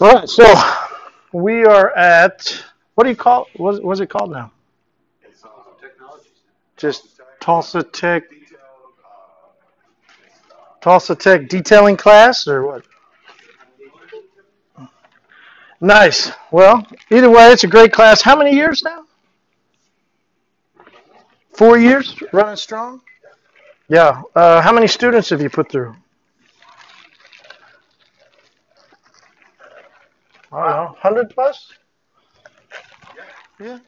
All right, so we are at what do you call what what's it called now? Just Tulsa Tech Tulsa Tech detailing class or what? Nice. Well, either way, it's a great class. How many years now? Four years running strong? Yeah. Uh, how many students have you put through? I don't know, 100 plus? Yeah,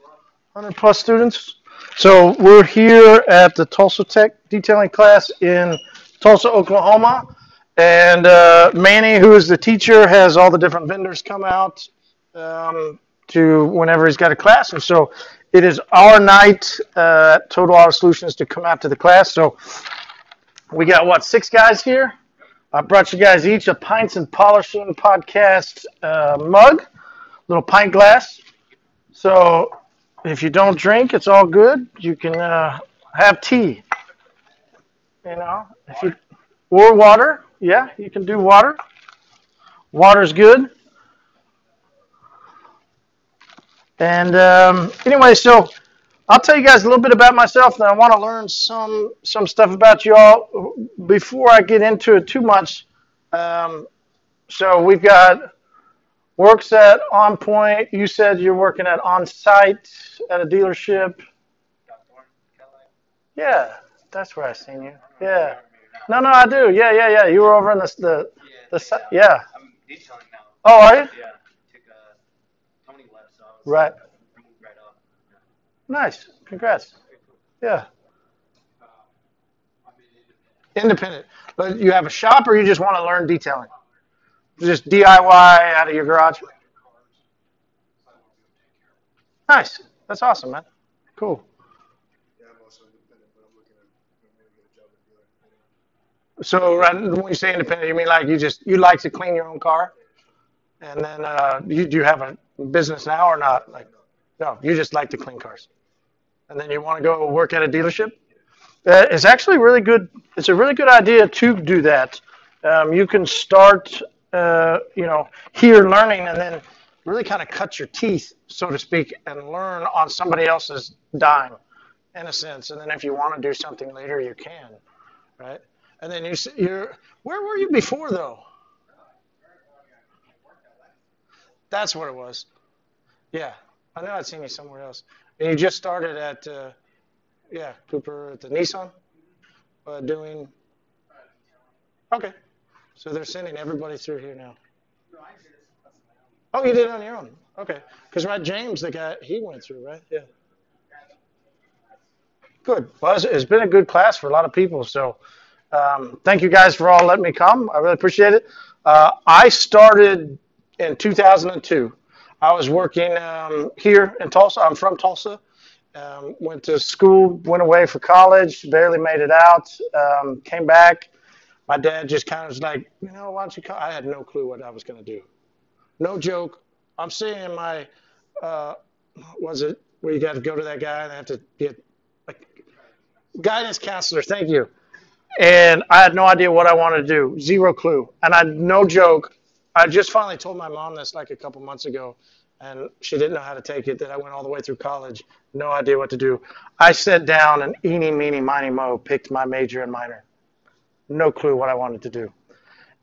100 plus students. So we're here at the Tulsa Tech detailing class in Tulsa, Oklahoma. And uh, Manny, who is the teacher, has all the different vendors come out um, to whenever he's got a class. And so it is our night uh, Total Auto Solutions to come out to the class. So we got, what, six guys here? I brought you guys each a Pints and Polishing podcast uh, mug, little pint glass. So if you don't drink, it's all good. You can uh, have tea. You know, if you or water, yeah, you can do water. Water's good. And um, anyway, so I'll tell you guys a little bit about myself, and I want to learn some some stuff about you all before I get into it too much. Um, so we've got works at On Point. You said you're working at On Site at a dealership. Yeah, that's where I seen you. Yeah. No, no, I do. Yeah, yeah, yeah. You were over in the the the yeah. I'm detailing now. Oh, are you? Yeah. Took uh, Tony left, so I was Right. right up. Nice. Congrats. Yeah. Independent. But you have a shop, or you just want to learn detailing? Just DIY out of your garage. Nice. That's awesome, man. Cool. So when you say independent, you mean like you just you like to clean your own car, and then uh, you do you have a business now or not? Like, no, you just like to clean cars, and then you want to go work at a dealership. Uh, it's actually really good. It's a really good idea to do that. Um, you can start, uh, you know, here learning, and then really kind of cut your teeth, so to speak, and learn on somebody else's dime, in a sense. And then if you want to do something later, you can, right? And then you, you're, where were you before though? That's what it was. Yeah, I know I'd seen you somewhere else. And you just started at uh, yeah Cooper at the Nissan, uh, doing. Okay, so they're sending everybody through here now. Oh, you did it on your own. Okay, because right, James, the guy, he went through, right? Yeah. Good. Well, it's, been a good class for a lot of people. So, um, thank you guys for all letting me come. I really appreciate it. Uh, I started in 2002. I was working um, here in Tulsa. I'm from Tulsa. Um, went to school, went away for college, barely made it out. Um, came back. My dad just kind of was like, you know, why don't you come? I had no clue what I was going to do. No joke. I'm in my, uh, was it where you got to go to that guy and have to get like guidance counselor? Thank you. And I had no idea what I wanted to do. Zero clue. And I, no joke, I just finally told my mom this like a couple months ago, and she didn't know how to take it. That I went all the way through college, no idea what to do. I sat down and eeny, meeny, miny, mo, picked my major and minor. No clue what I wanted to do.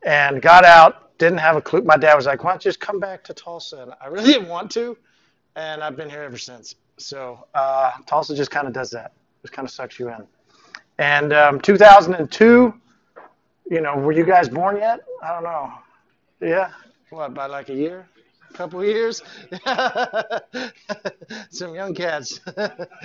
And got out, didn't have a clue. My dad was like, why don't you just come back to Tulsa? And I really didn't want to, and I've been here ever since. So uh, Tulsa just kind of does that. Just kind of sucks you in. And um, 2002, you know, were you guys born yet? I don't know. Yeah. What, by like a year? A couple years? Some young cats.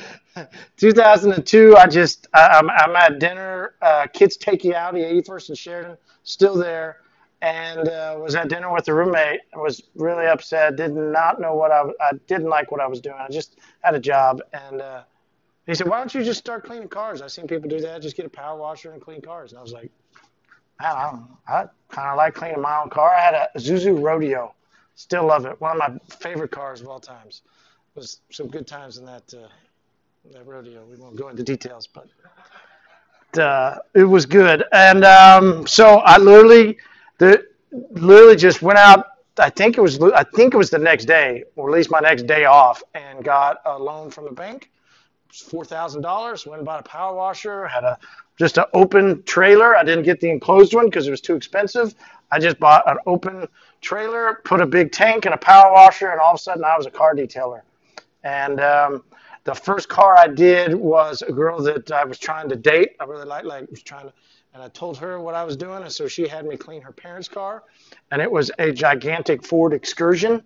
2002, I just, I, I'm, I'm at dinner. Uh, kids take you out. Yeah, first and Sheridan, still there. And uh, was at dinner with a roommate. I was really upset. Did not know what I, I didn't like what I was doing. I just had a job. And uh, he said, why don't you just start cleaning cars? I've seen people do that. Just get a power washer and clean cars. And I was like, I, I kind of like cleaning my own car. I had a Isuzu Rodeo. Still love it. One of my favorite cars of all times. Was some good times in that uh, that rodeo. We won't go into details, but uh, it was good. And um, so I literally, the, literally just went out I think it was I think it was the next day, or at least my next day off, and got a loan from the bank. Four thousand dollars. Went and bought a power washer. Had a just an open trailer. I didn't get the enclosed one because it was too expensive. I just bought an open trailer, put a big tank and a power washer, and all of a sudden I was a car detailer. And um, the first car I did was a girl that I was trying to date. I really liked, like, was trying to, and I told her what I was doing, and so she had me clean her parents' car, and it was a gigantic Ford Excursion.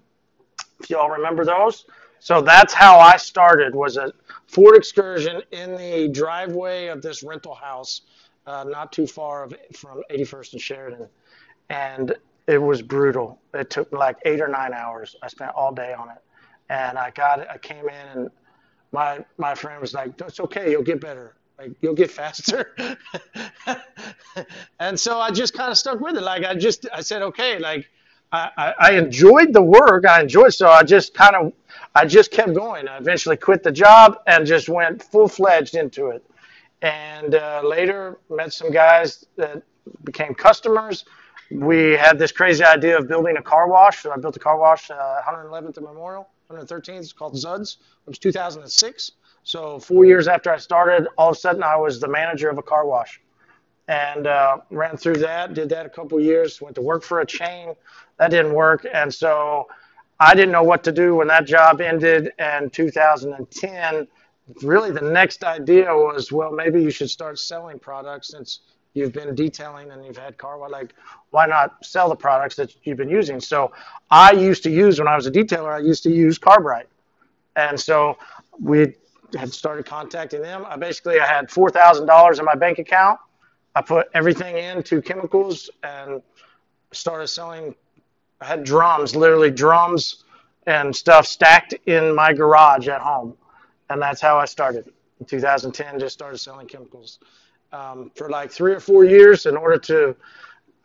If y'all remember those, so that's how I started. Was a Ford Excursion in the driveway of this rental house, uh, not too far of, from 81st and Sheridan, and it was brutal. It took like eight or nine hours. I spent all day on it, and I got. I came in and my my friend was like, "It's okay, you'll get better. Like you'll get faster." and so I just kind of stuck with it. Like I just I said, "Okay." Like I, I, enjoyed the work. I enjoyed so I just kind of I just kept going. I eventually quit the job and just went full fledged into it. And uh, later met some guys that became customers. We had this crazy idea of building a car wash. So I built a car wash, uh, 111th and Memorial 113th. It's called Zuds. It was 2006. So four years after I started, all of a sudden I was the manager of a car wash, and uh, ran through that. Did that a couple years. Went to work for a chain. That didn't work, and so I didn't know what to do when that job ended in 2010. Really, the next idea was, well, maybe you should start selling products since you've been detailing and you've had car wash. Like, why not sell the products that you've been using? So I used to use when I was a detailer, I used to use Carbrite, and so we had started contacting them. I basically I had four thousand dollars in my bank account. I put everything into chemicals and started selling. I had drums, literally drums and stuff stacked in my garage at home, and that's how I started. In 2010, just started selling chemicals um, for like three or four years in order to,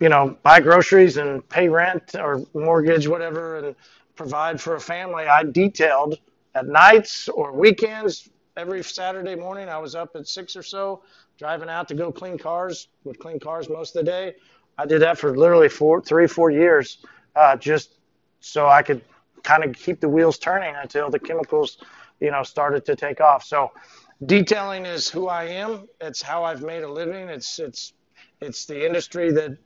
you know, buy groceries and pay rent or mortgage, whatever, and provide for a family. I detailed at nights or weekends. Every Saturday morning, I was up at six or so, driving out to go clean cars. Would clean cars most of the day. I did that for literally four, three, four years, uh, just so I could kind of keep the wheels turning until the chemicals, you know, started to take off. So detailing is who I am. It's how I've made a living. It's it's it's the industry that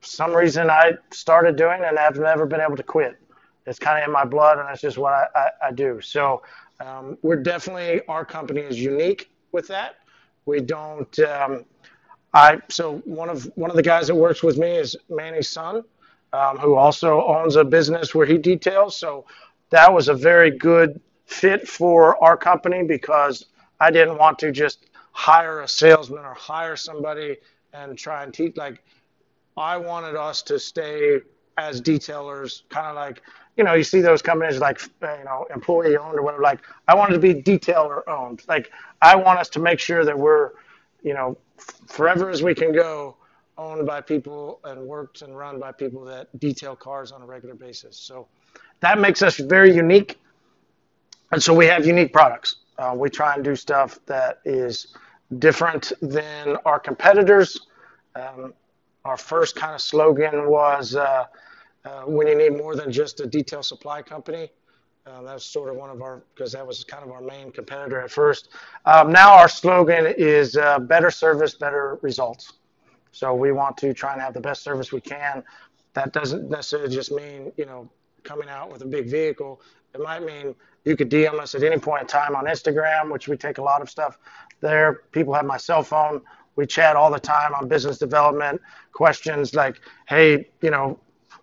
some reason I started doing and I've never been able to quit. It's kind of in my blood and that's just what I, I, I do. So um, we're definitely our company is unique with that. We don't. Um, I so one of one of the guys that works with me is Manny's son um, who also owns a business where he details. So that was a very good fit for our company because I didn't want to just hire a salesman or hire somebody and try and teach. Like, I wanted us to stay as detailers, kind of like, you know, you see those companies like, you know, employee owned or whatever. Like, I wanted to be detailer owned. Like, I want us to make sure that we're, you know, forever as we can go, owned by people and worked and run by people that detail cars on a regular basis. So that makes us very unique. And so we have unique products. Uh, we try and do stuff that is different than our competitors. Um, our first kind of slogan was uh, uh, when you need more than just a detail supply company. Uh, sort of one of our, because that was kind of our main competitor at first. Um, now our slogan is uh, better service, better results. So we want to try and have the best service we can. That doesn't necessarily just mean, you know, coming out with a big vehicle. It might mean you could DM us at any point in time on Instagram, which we take a lot of stuff there. People have my cell phone. We chat all the time on business development questions like, hey, you know,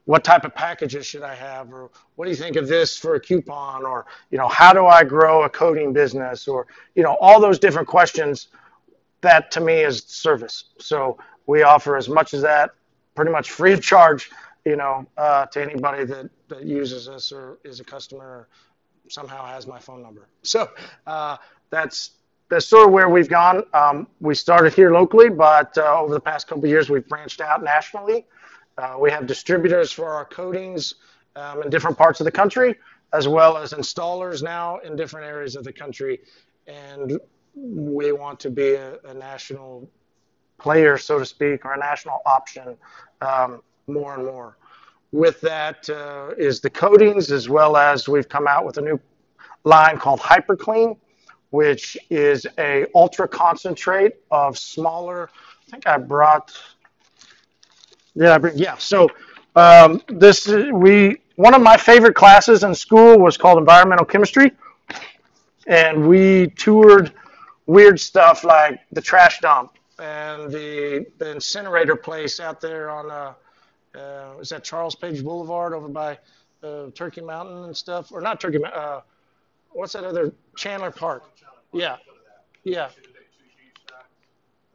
what type of packages should I have? Or what do you think of this for a coupon? Or, you know, how do I grow a coating business? Or, you know, all those different questions that to me is service. So we offer as much as that, pretty much free of charge, you know, uh, to anybody that, that uses us or is a customer or somehow has my phone number. So uh, that's that's sort of where we've gone. Um, we started here locally, but uh, over the past couple years, we've branched out nationally. Uh, we have distributors for our coatings um, in different parts of the country, as well as installers now in different areas of the country. And we want to be a, a national player, so to speak, or a national option um, more and more. with that uh, is the coatings, as well as we've come out with a new line called HyperClean, which is a ultra concentrate of smaller. I think I brought. Yeah, I bring, yeah. So um, this we one of my favorite classes in school was called environmental chemistry, and we toured weird stuff like the trash dump and the, the incinerator place out there on uh, uh, is that Charles Page Boulevard over by uh, Turkey Mountain and stuff, or not Turkey. Uh, what's that other Chandler Park? Yeah, yeah.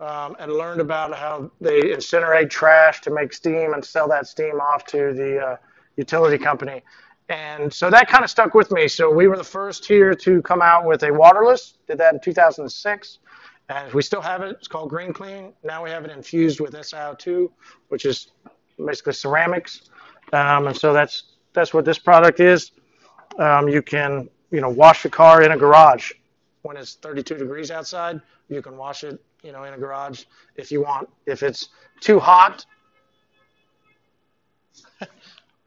Um, and learned about how they incinerate trash to make steam and sell that steam off to the uh, utility company. And so that kind of stuck with me. So we were the first here to come out with a waterless. Did that in 2006. And we still have it. It's called Green Clean. Now we have it infused with SiO2, which is basically ceramics. Um, and so that's that's what this product is. Um, you can you know wash the car in a garage when it's 32 degrees outside. You can wash it you know in a garage if you want. If it's too hot,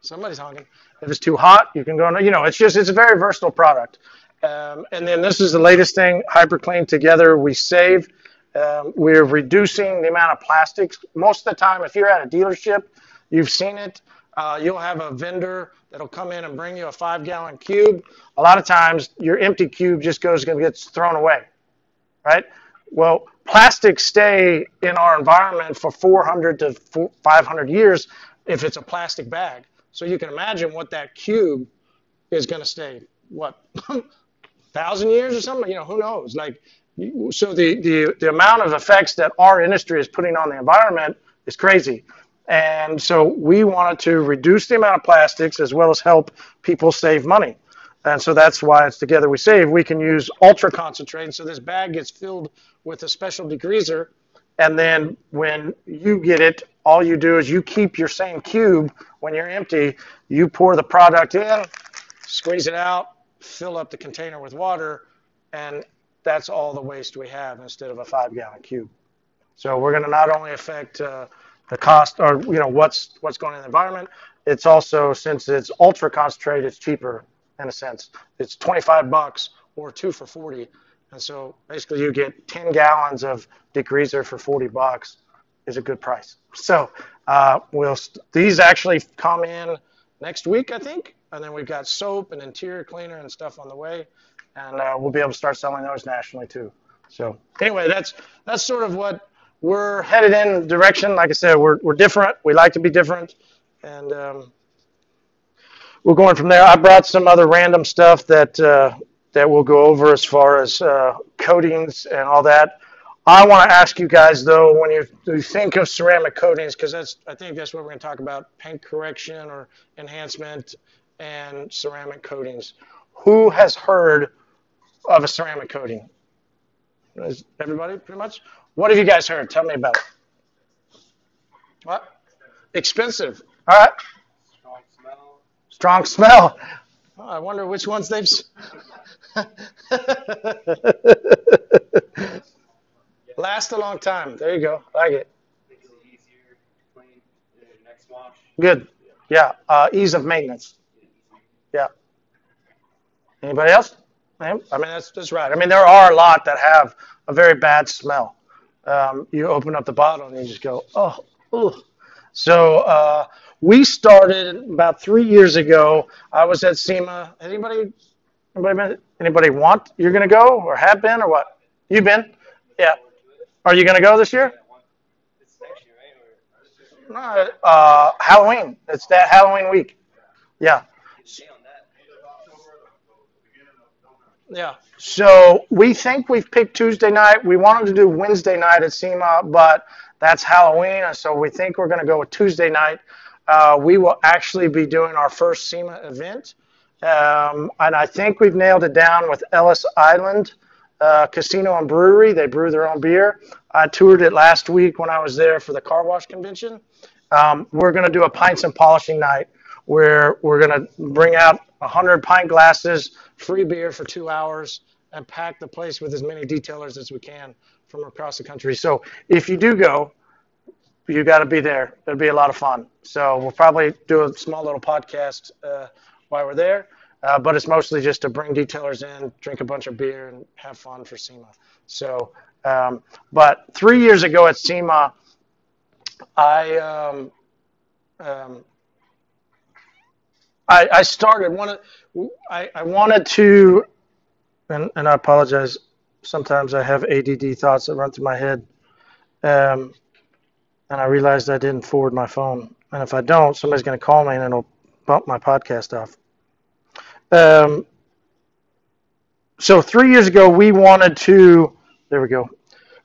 somebody's honking. If it's too hot, you can go. You know, it's just it's a very versatile product. Um, and then this is the latest thing, HyperClean. Together we save. Um, we're reducing the amount of plastics. Most of the time, if you're at a dealership, you've seen it. Uh, you'll have a vendor that'll come in and bring you a five gallon cube. A lot of times, your empty cube just goes and gets thrown away, right? Well, plastics stay in our environment for 400 to 500 years if it's a plastic bag. So you can imagine what that cube is going to stay. What thousand years or something? You know, who knows? Like, so the, the the amount of effects that our industry is putting on the environment is crazy. And so we wanted to reduce the amount of plastics as well as help people save money. And so that's why it's Together We Save. We can use ultra concentrate. So this bag gets filled with a special degreaser. And then when you get it, all you do is you keep your same cube when you're empty. You pour the product in, squeeze it out, fill up the container with water, and that's all the waste we have instead of a five gallon cube. So we're going to not only affect uh, the cost or you know what's what's going in the environment, it's also since it's ultra concentrated, it's cheaper in a sense. It's 25 bucks or two for 40. And so basically you get 10 gallons of degreaser for 40 bucks is a good price. So uh, we'll st- these actually come in next week, I think. And then we've got soap and interior cleaner and stuff on the way. And uh, we'll be able to start selling those nationally too. So anyway, that's that's sort of what we're headed in direction. Like I said, we're, we're different. We like to be different. And um, we're going from there. I brought some other random stuff that uh, that we'll go over as far as uh, coatings and all that. I want to ask you guys though, when you, you think of ceramic coatings, because that's I think that's what we're going to talk about: paint correction or enhancement and ceramic coatings. Who has heard of a ceramic coating? Everybody pretty much? What have you guys heard? Tell me about it. What? Expensive. All right. Strong smell. Oh, I wonder which ones they've. Last a long time. There you go. Like it. Makes it easier to clean the next wash. Good. Yeah. Uh, ease of maintenance. Yeah. Anybody else? I mean, that's, that's right. I mean, there are a lot that have a very bad smell. Um, you open up the bottle and you just go, oh, ugh. So uh, we started about three years ago. I was at SEMA. Anybody, anybody, anybody want? You're going to go or have been or what? You been? Yeah. Are you going to go this year? No, uh, Halloween. It's that Halloween week. Yeah. Yeah. So we think we've picked Tuesday night. We wanted to do Wednesday night at SEMA, but that's Halloween, so we think we're going to go with Tuesday night. Uh, we will actually be doing our first SEMA event, um, and I think we've nailed it down with Ellis Island uh, Casino and Brewery. They brew their own beer. I toured it last week when I was there for the car wash convention. Um, we're going to do a pints and polishing night where we're going to bring out 100 pint glasses, free beer for two hours, and pack the place with as many detailers as we can from across the country. So if you do go, you got to be there. It'll be a lot of fun. So we'll probably do a small little podcast uh, while we're there, uh, but it's mostly just to bring detailers in, drink a bunch of beer, and have fun for SEMA. So, um, but three years ago at SEMA, I um, um, I, I started one I, I wanted to, and, and I apologize. Sometimes I have ADD thoughts that run through my head. Um, and I realized I didn't forward my phone. And if I don't, somebody's going to call me and it'll bump my podcast off. Um, so three years ago, we wanted to, there we go.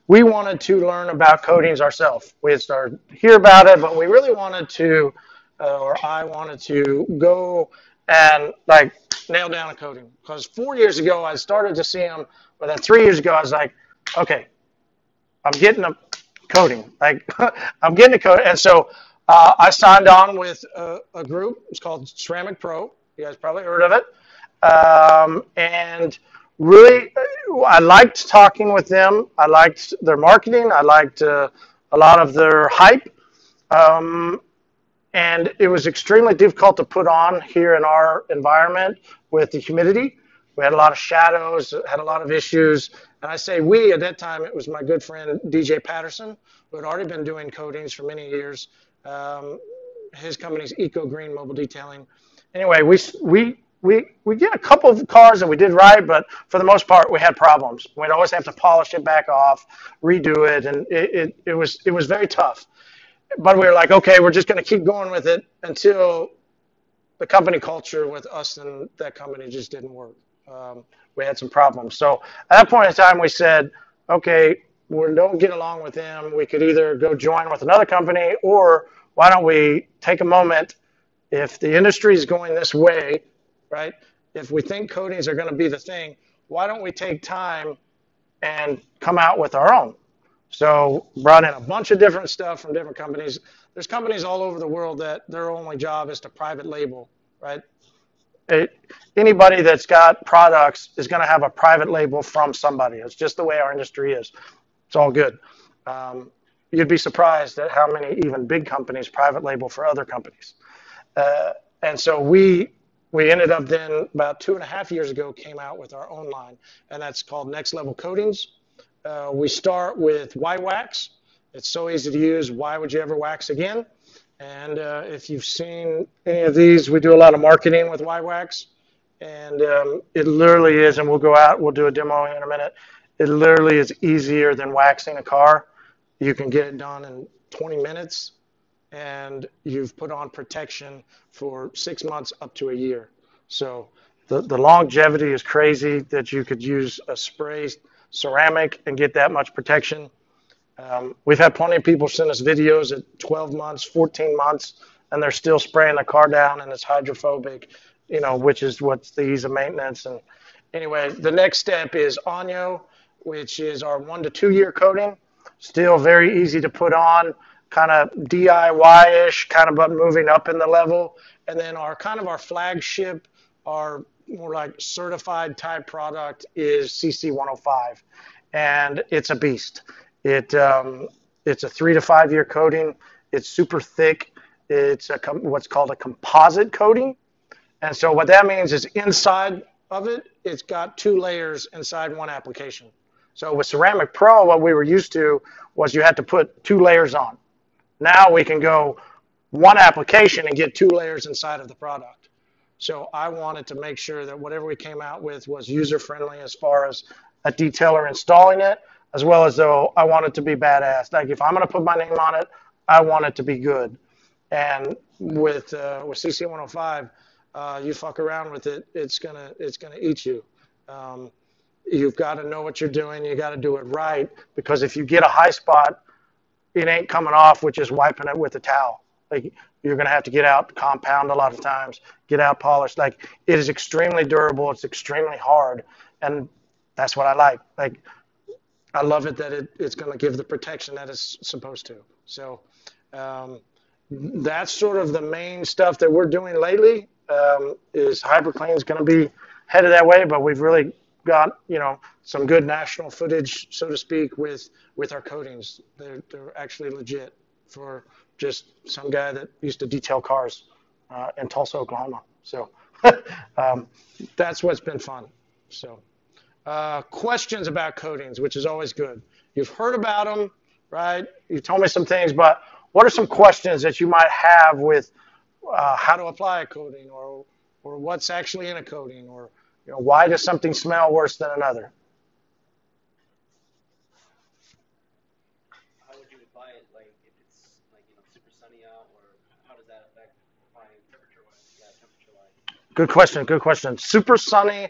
We wanted to learn about coatings ourselves. We had started to hear about it, but we really wanted to, uh, or I wanted to go and like nail down a coating. Because four years ago, I started to see them, but then three years ago, I was like, okay, I'm getting a coating. Like I'm getting a coating, and so uh, I signed on with a, a, group. It's called Ceramic Pro. You guys probably heard of it. Um, and really, I liked talking with them. I liked their marketing. I liked uh, a lot of their hype. Um, and it was extremely difficult to put on here in our environment with the humidity. We had a lot of shadows, had a lot of issues. And I say we, at that time, it was my good friend DJ Patterson, who had already been doing coatings for many years. Um, his company's Eco Green Mobile Detailing. Anyway, we, we, we, we did a couple of cars that we did right, but for the most part, we had problems. We'd always have to polish it back off, redo it, and it, it, it was, it was very tough but we were like, okay, we're just going to keep going with it until the company culture with us and that company just didn't work. Um, we had some problems. So at that point in time, we said, okay, we don't get along with them. We could either go join with another company, or why don't we take a moment? If the industry is going this way, right? If we think coatings are going to be the thing, why don't we take time and come out with our own? So brought in a bunch of different stuff from different companies. There's companies all over the world that their only job is to private label, right? It, anybody that's got products is going to have a private label from somebody. It's just the way our industry is. It's all good. Um, you'd be surprised at how many even big companies private label for other companies. Uh, and so we we ended up then about two and a half years ago came out with our own line, and that's called Next Level Coatings. Uh, we start with Y Wax. It's so easy to use. Why would you ever wax again? And uh, if you've seen any of these, we do a lot of marketing with Y Wax. And um, it literally is, and we'll go out, we'll do a demo in a minute. It literally is easier than waxing a car. You can get it done in 20 minutes, and you've put on protection for six months up to a year. So the, the longevity is crazy that you could use a spray ceramic and get that much protection. Um, we've had plenty of people send us videos at 12 months, 14 months, and they're still spraying the car down and it's hydrophobic, you know, which is what's the ease of maintenance. And anyway, the next step is Año, which is our one to two year coating. Still very easy to put on, kind of DIY-ish, kind of but moving up in the level. And then our kind of our flagship, our more like certified type product is CC105, and it's a beast. It um, it's a three to five year coating. It's super thick. It's a what's called a composite coating, and so what that means is inside of it, it's got two layers inside one application. So with Ceramic Pro, what we were used to was you had to put two layers on. Now we can go one application and get two layers inside of the product. So I wanted to make sure that whatever we came out with was user friendly as far as a detailer installing it, as well as though I want it to be badass. Like if I'm going to put my name on it, I want it to be good. And with uh, with CC105, uh, you fuck around with it, it's gonna it's gonna eat you. Um, you've got to know what you're doing. You got to do it right because if you get a high spot, it ain't coming off with just wiping it with a towel. Like you're going to have to get out compound a lot of times, get out polish. Like it is extremely durable. It's extremely hard, and that's what I like. Like I love it that it, it's going to give the protection that it's supposed to. So um, that's sort of the main stuff that we're doing lately. Um, is HyperClean is going to be headed that way, but we've really got you know some good national footage, so to speak, with with our coatings. They're they're actually legit for just some guy that used to detail cars uh, in Tulsa, Oklahoma. So um, that's what's been fun. So uh, questions about coatings, which is always good. You've heard about them, right? You told me some things, but what are some questions that you might have with uh, how to apply a coating or or what's actually in a coating or you know why does something smell worse than another? How would you apply it? Like if it's like you know super sunny out, or how does that affect applying temperature wise? Yeah, temperature wise. Good question. Good question. Super sunny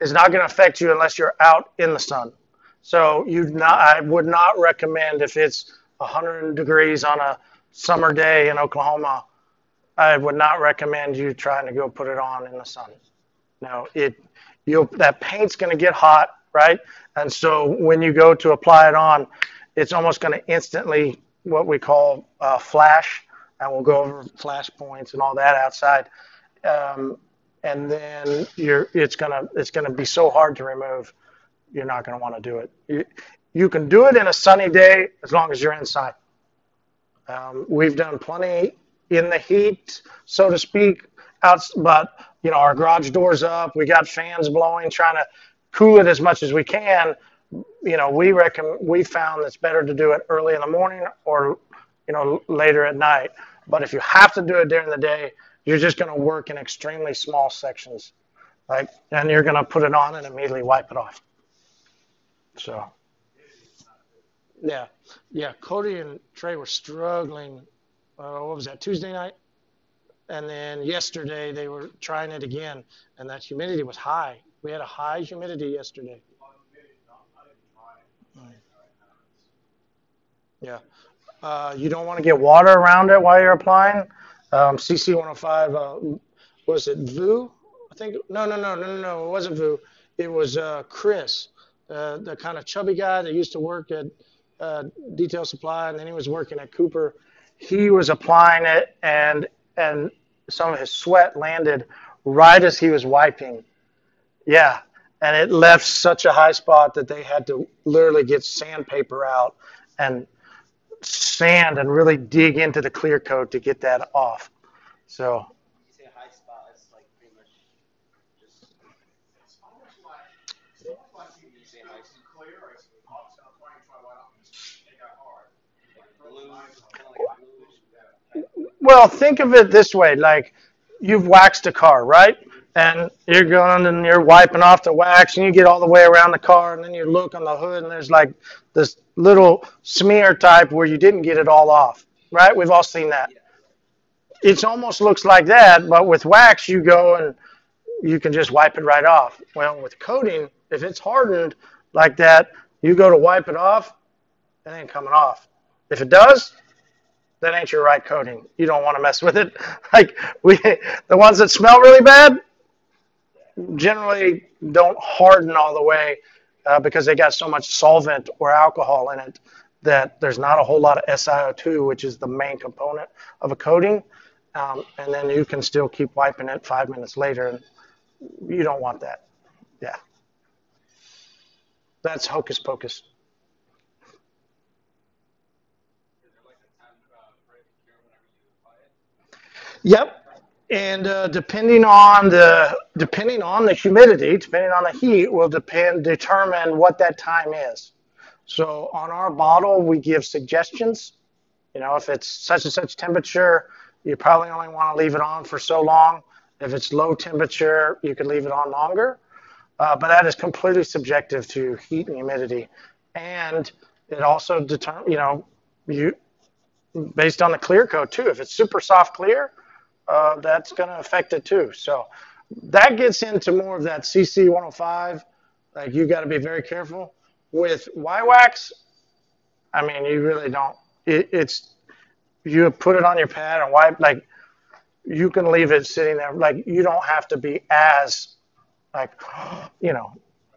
is not going to affect you unless you're out in the sun. So you not I would not recommend if it's 100 degrees on a summer day in Oklahoma. I would not recommend you trying to go put it on in the sun. Now it you that paint's going to get hot, right? And so when you go to apply it on, it's almost going to instantly what we call uh, flash, and we'll go over flash points and all that outside. Um, and then you're it's gonna it's gonna be so hard to remove. You're not gonna want to do it. You, you can do it in a sunny day as long as you're inside. Um, we've done plenty in the heat, so to speak, out, but you know our garage doors up. We got fans blowing, trying to cool it as much as we can. You know, we reckon we found it's better to do it early in the morning or you know later at night. But if you have to do it during the day, you're just going to work in extremely small sections, like, and you're going to put it on and immediately wipe it off. So, yeah, yeah. Cody and Trey were struggling. Uh, what was that Tuesday night? And then yesterday they were trying it again, and that humidity was high. We had a high humidity yesterday. Yeah. Uh, you don't want to get water around it while you're applying. Um, CC 105, uh, was it Vu? I think, no, no, no, no, no, no, it wasn't Vu. It was uh, Chris, uh, the kind of chubby guy that used to work at uh, Detail Supply, and then he was working at Cooper. He was applying it, and and some of his sweat landed right as he was wiping. Yeah, and it left such a high spot that they had to literally get sandpaper out and sand and really dig into the clear coat to get that off. So. Well, think of it this way: like you've waxed a car, right? And you're going and you're wiping off the wax, and you get all the way around the car, and then you look on the hood, and there's like this little smear type where you didn't get it all off, right? We've all seen that. It almost looks like that, but with wax, you go and you can just wipe it right off. Well, with coating, if it's hardened like that, you go to wipe it off, it ain't coming off. If it does, that ain't your right coating. You don't want to mess with it. Like we, the ones that smell really bad, generally don't harden all the way uh, because they got so much solvent or alcohol in it that there's not a whole lot of SiO2, which is the main component of a coating. Um, and then you can still keep wiping it five minutes later, and you don't want that. Yeah, that's hocus pocus. Yep. And uh, depending on the depending on the humidity, depending on the heat, will depend determine what that time is. So on our bottle, we give suggestions. You know, if it's such and such temperature, you probably only want to leave it on for so long. If it's low temperature, you can leave it on longer. Uh, but that is completely subjective to heat and humidity, and it also determine. You know, you based on the clear coat too. If it's super soft clear, uh, that's going to affect it too. So that gets into more of that CC 105. Like you got to be very careful with Y-Wax. I mean, you really don't. It, it's you put it on your pad and wipe. Like you can leave it sitting there. Like you don't have to be as like you know.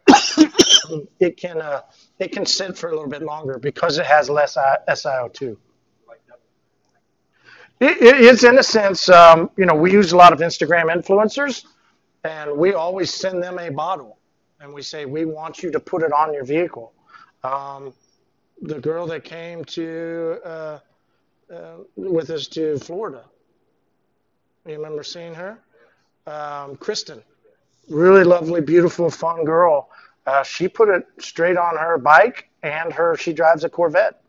it can uh, it can sit for a little bit longer because it has less SiO2. It, it, it's in a sense, um, you know, we use a lot of Instagram influencers, and we always send them a bottle, and we say we want you to put it on your vehicle. Um, the girl that came to uh, uh, with us to Florida. You remember seeing her? Um, Kristen, really lovely, beautiful, fun girl. Uh, she put it straight on her bike, and her she drives a Corvette,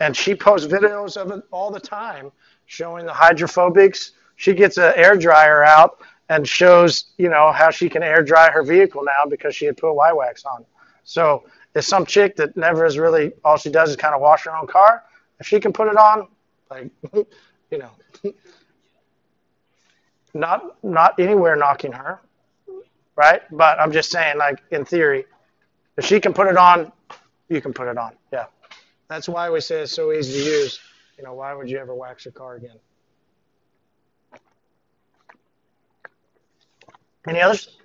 and she posts videos of it all the time, showing the hydrophobics. She gets an air dryer out and shows, you know, how she can air dry her vehicle now because she had put Y-Wax on. So it's some chick that never is really all she does is kind of wash her own car. If she can put it on, like, you know, not not anywhere knocking her, right? But I'm just saying, like in theory, if she can put it on, you can put it on. Yeah, that's why we say it's so easy to use. You know, why would you ever wax your car again? Any others?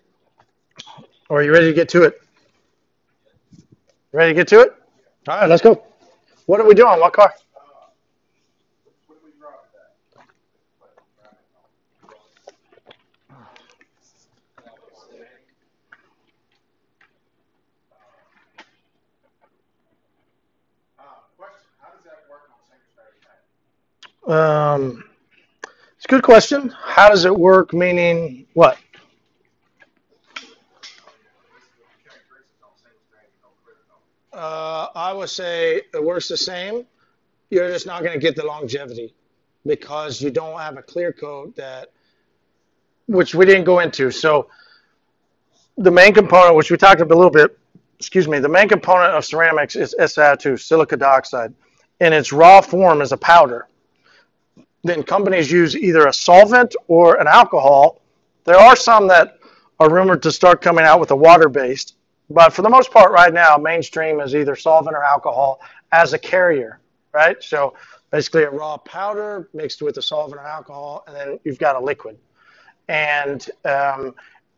Or are you ready to get to it? Ready to get to it? All right, let's go. What are we doing? What car? What do we drive that? Uh, question, how does that work on single stage tank? Um, it's a good question. How does it work? Meaning what? Uh, I would say it works the same. You're just not going to get the longevity because you don't have a clear coat that, which we didn't go into. So the main component, which we talked about a little bit, excuse me, the main component of ceramics is SiO2, silica dioxide, in its raw form is a powder. Then companies use either a solvent or an alcohol. There are some that are rumored to start coming out with a water-based, but for the most part, right now, mainstream is either solvent or alcohol as a carrier, right? So basically, a raw powder mixed with a solvent or alcohol, and then you've got a liquid. And um,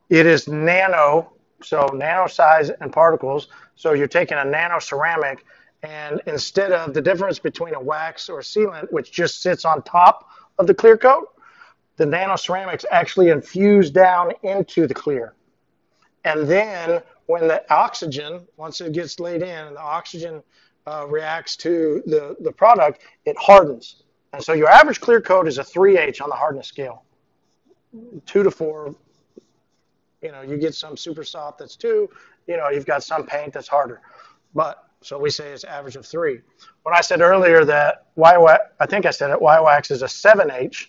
it is nano, so nano size and particles. So you're taking a nano ceramic, and instead of the difference between a wax or sealant, which just sits on top of the clear coat, the nano ceramics actually infuse down into the clear. And then when the oxygen, once it gets laid in, and the oxygen uh, reacts to the, the product, it hardens. And so your average clear coat is a 3H on the hardness scale. Two to four, you know, you get some super soft that's two, you know, you've got some paint that's harder. But so we say it's average of three. When I said earlier that Y, I think I said it, Y-Wax is a 7H,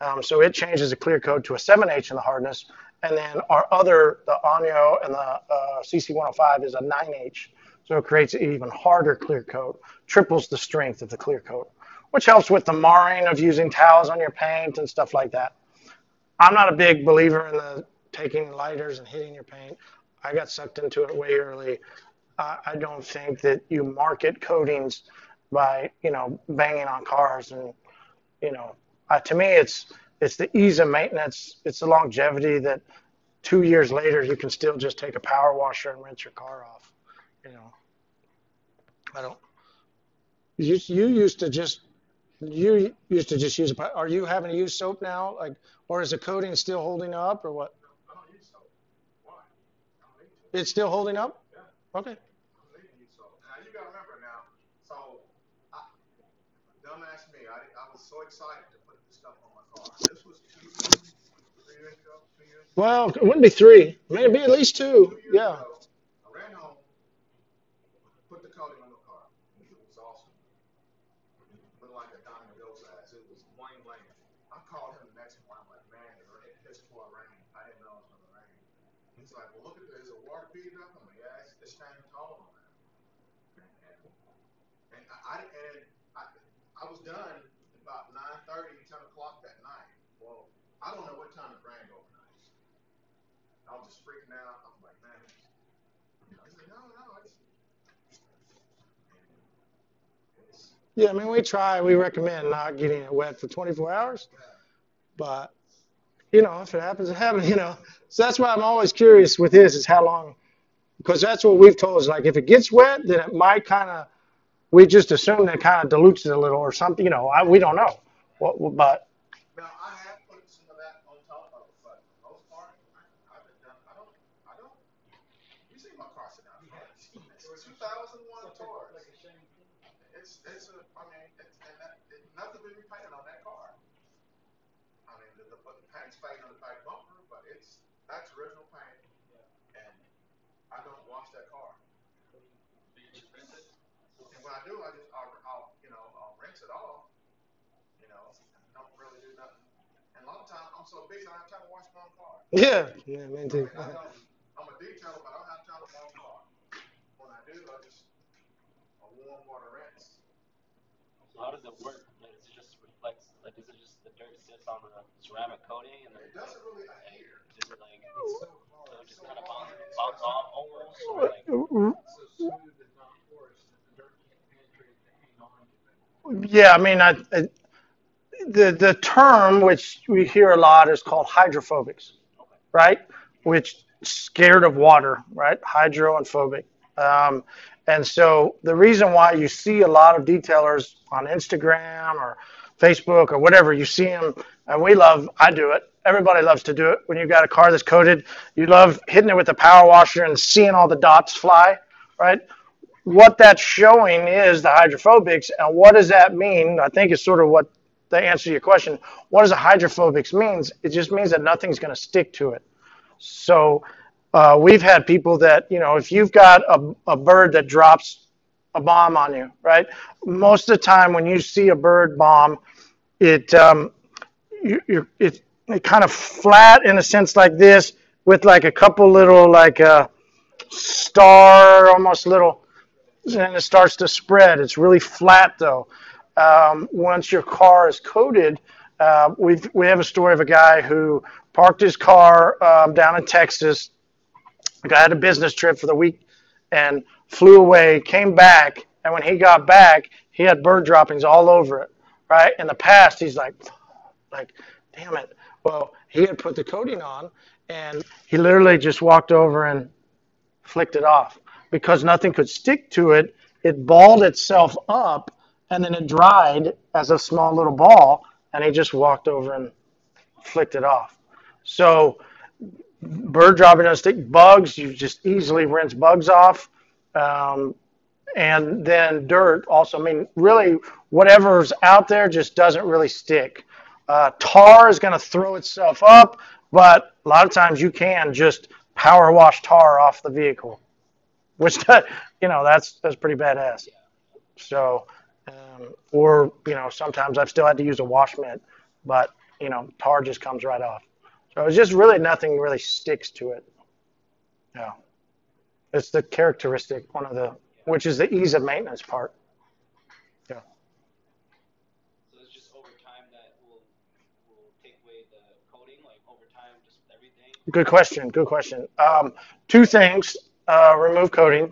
um, so it changes the clear coat to a 7H in the hardness, and then our other, the Onyo and the uh, CC105 is a 9H. So it creates an even harder clear coat, triples the strength of the clear coat, which helps with the marring of using towels on your paint and stuff like that. I'm not a big believer in the taking lighters and hitting your paint. I got sucked into it way early. I don't think that you market coatings by, you know, banging on cars and, you know, uh, to me it's it's the ease of maintenance. It's the longevity that two years later you can still just take a power washer and rinse your car off. You know, I don't. You you used to just you used to just use a. Are you having to use soap now? Like, or is the coating still holding up, or what? I don't use soap. Why? I don't. It's still holding up. Yeah, Okay. I don't need to use soap. Now you gotta remember now. So, I, dumbass me, I, I was so excited to put this stuff on my car. This was two, three years ago, two years ago. Well, it wouldn't be three. Maybe at least two. Two Yeah. ago, I ran home, put the coating on the car. It was awesome. Looked like a diamond go size. It was bling bling. I called him the next morning. I'm like, man, it ra- it's pour rain. I didn't know it was gonna rain. He's like, well, look at this. Is the water beading up? I'm like, yeah, it's, it's standing tall on there. And, and I, I and I, I was done about 9:30, 10 o'clock that night. Well, I don't know what time rained overnight. I was just freaking out. I was like, man. I said, no, no, it's Yeah. I mean, we try. We recommend not getting it wet for 24 hours, but you know, if it happens, it happens. You know, so that's why I'm always curious with this is how long, because that's what we've told is like if it gets wet, then it might kind of. We just assume that kind of dilutes it a little or something. You know, I, we don't know. What, but Now I have put some of that on top of it, but for the most part, I, I've been done. I don't. I don't. You see my car sit down. It was 2001 Taurus. it's it's a I mean it's and that it, nothing been repainted on that car. I mean the, the, the paint's fading on the back bumper, but it's that's original paint, and I don't wash that car. And when I do, I just I'll, I'll you know I'll rinse it off. You know, don't really do nothing. And a lot of times I'm so busy I don't have time to wash my own car. Yeah, yeah, me too. I don't. I'm a detailer, but I don't have time to wash my own car. When I do, I just a warm water rinse. So how does it work? Like, is it just reflects? Like, is it just the dirt sits on the ceramic coating and then It doesn't really like, adhere. Yeah, I mean, I, I, the the term which we hear a lot is called hydrophobics, right? Which scared of water, right? Hydro and phobic. Um, and so the reason why you see a lot of detailers on Instagram or Facebook or whatever, you see them, and we love. I do it. Everybody loves to do it. When you've got a car that's coated, you love hitting it with a power washer and seeing all the dots fly, right? what that's showing is the hydrophobics. And what does that mean? I think is sort of what the answer to your question. What does a hydrophobics means? It just means that nothing's going to stick to it. So uh, we've had people that you know, if you've got a, a bird that drops a bomb on you, right? Most of the time when you see a bird bomb, it um, you, it kind of flat in a sense like this with like a couple little like uh, star almost little and it starts to spread. It's really flat though. Um, once your car is coated, uh, we we have a story of a guy who parked his car um, down in Texas. The guy had a business trip for the week and flew away, came back, and when he got back, he had bird droppings all over it. Right in the past, he's like, like, damn it. Well, he had put the coating on, and he literally just walked over and flicked it off because nothing could stick to it. It balled itself up and then it dried as a small little ball, and he just walked over and flicked it off. So, bird dropping doesn't stick. Bugs, you just easily rinse bugs off. Um, and then dirt also. I mean, really, whatever's out there just doesn't really stick. Uh, tar is going to throw itself up, but a lot of times you can just power wash tar off the vehicle which you know that's that's pretty badass. So, um, or you know, sometimes I've still had to use a wash mitt, but you know, tar just comes right off. So it's just really nothing really sticks to it. Yeah, it's the characteristic, one of the, which is the ease of maintenance part. Yeah. so it's just over time that will will take away the coating, like over time, just everything. Good question. Good question. Um, two things: uh, remove coating,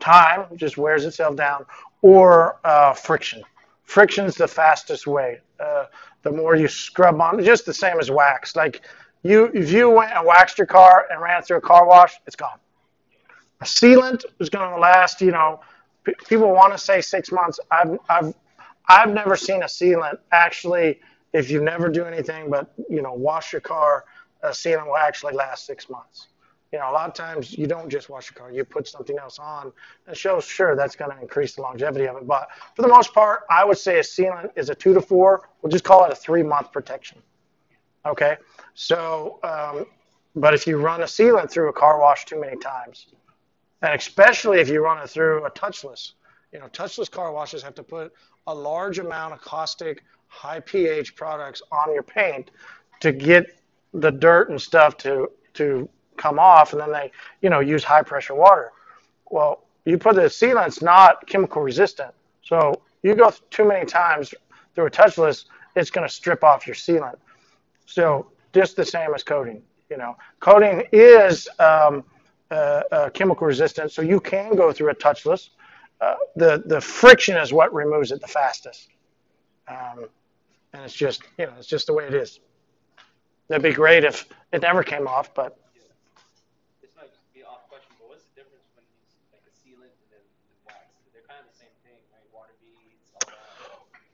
time just wears itself down, or uh, friction. Friction's the fastest way. Uh, the more you scrub on, just the same as wax. Like you, if you went and waxed your car and ran through a car wash, it's gone. A sealant is going to last. You know, p- people want to say six months. I've, I've, I've never seen a sealant actually. If you never do anything but you know wash your car, a sealant will actually last six months. You know, a lot of times you don't just wash your car, you put something else on. And shows, sure, that's going to increase the longevity of it. But for the most part, I would say a sealant is a two to four. We'll just call it a three month protection. Okay? So, um, but if you run a sealant through a car wash too many times, and especially if you run it through a touchless, you know, touchless car washes have to put a large amount of caustic, high pH products on your paint to get the dirt and stuff to to come off, and then they, you know, use high pressure water. Well, you put the sealant's not chemical resistant, so you go too many times through a touchless, it's going to strip off your sealant. So just the same as coating. You know, coating is um, uh, uh, chemical resistant, so you can go through a touchless. Uh, the the friction is what removes it the fastest, um, and it's just you know it's just the way it is. That'd be great if it never came off, but This might just be off question, but what's the difference when you use like a sealant and then and wax? They're kind of the same thing, right? Water beads, all that.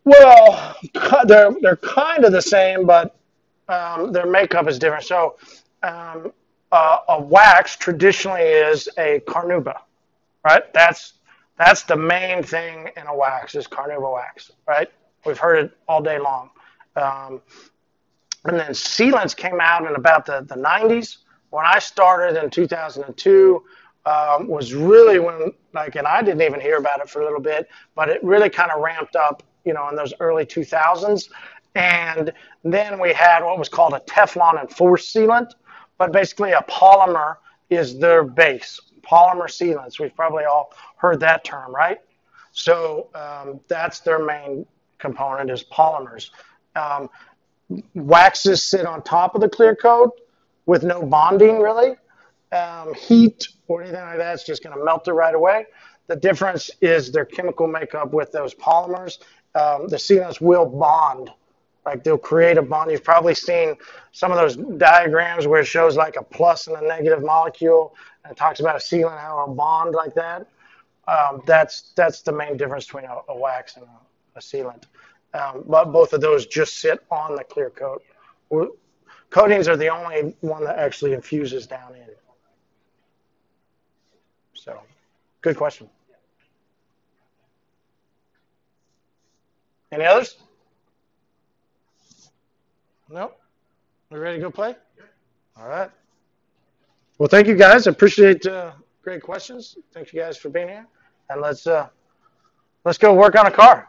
well, they're they're kind of the same, but um, their makeup is different. So um, uh, a wax traditionally is a carnauba, right? That's That's the main thing in a wax is carnauba wax, right? We've heard it all day long. Um, and then sealants came out in about the, the 90s. When I started in 2002, um, was really when, like, and I didn't even hear about it for a little bit, but it really kind of ramped up, you know, in those early 2000s. And then we had what was called a Teflon enforced sealant, but basically a polymer is their base. Polymer sealants. We've probably all heard that term, right? So um, that's their main component is polymers. Um, waxes sit on top of the clear coat with no bonding really. Um, heat or anything like that is just going to melt it right away. The difference is their chemical makeup with those polymers. Um, the sealants will bond, like they'll create a bond. You've probably seen some of those diagrams where it shows like a plus and a negative molecule, and it talks about a sealant how it'll bond like that. Um, that's that's the main difference between a, a wax and a, a sealant. Um, but both of those just sit on the clear coat. Coatings are the only one that actually infuses down in. So, good question. Any others? No? We ready to go play? All right. Well, thank you guys. I appreciate uh, great questions. Thank you guys for being here. And let's uh, let's go work on a car.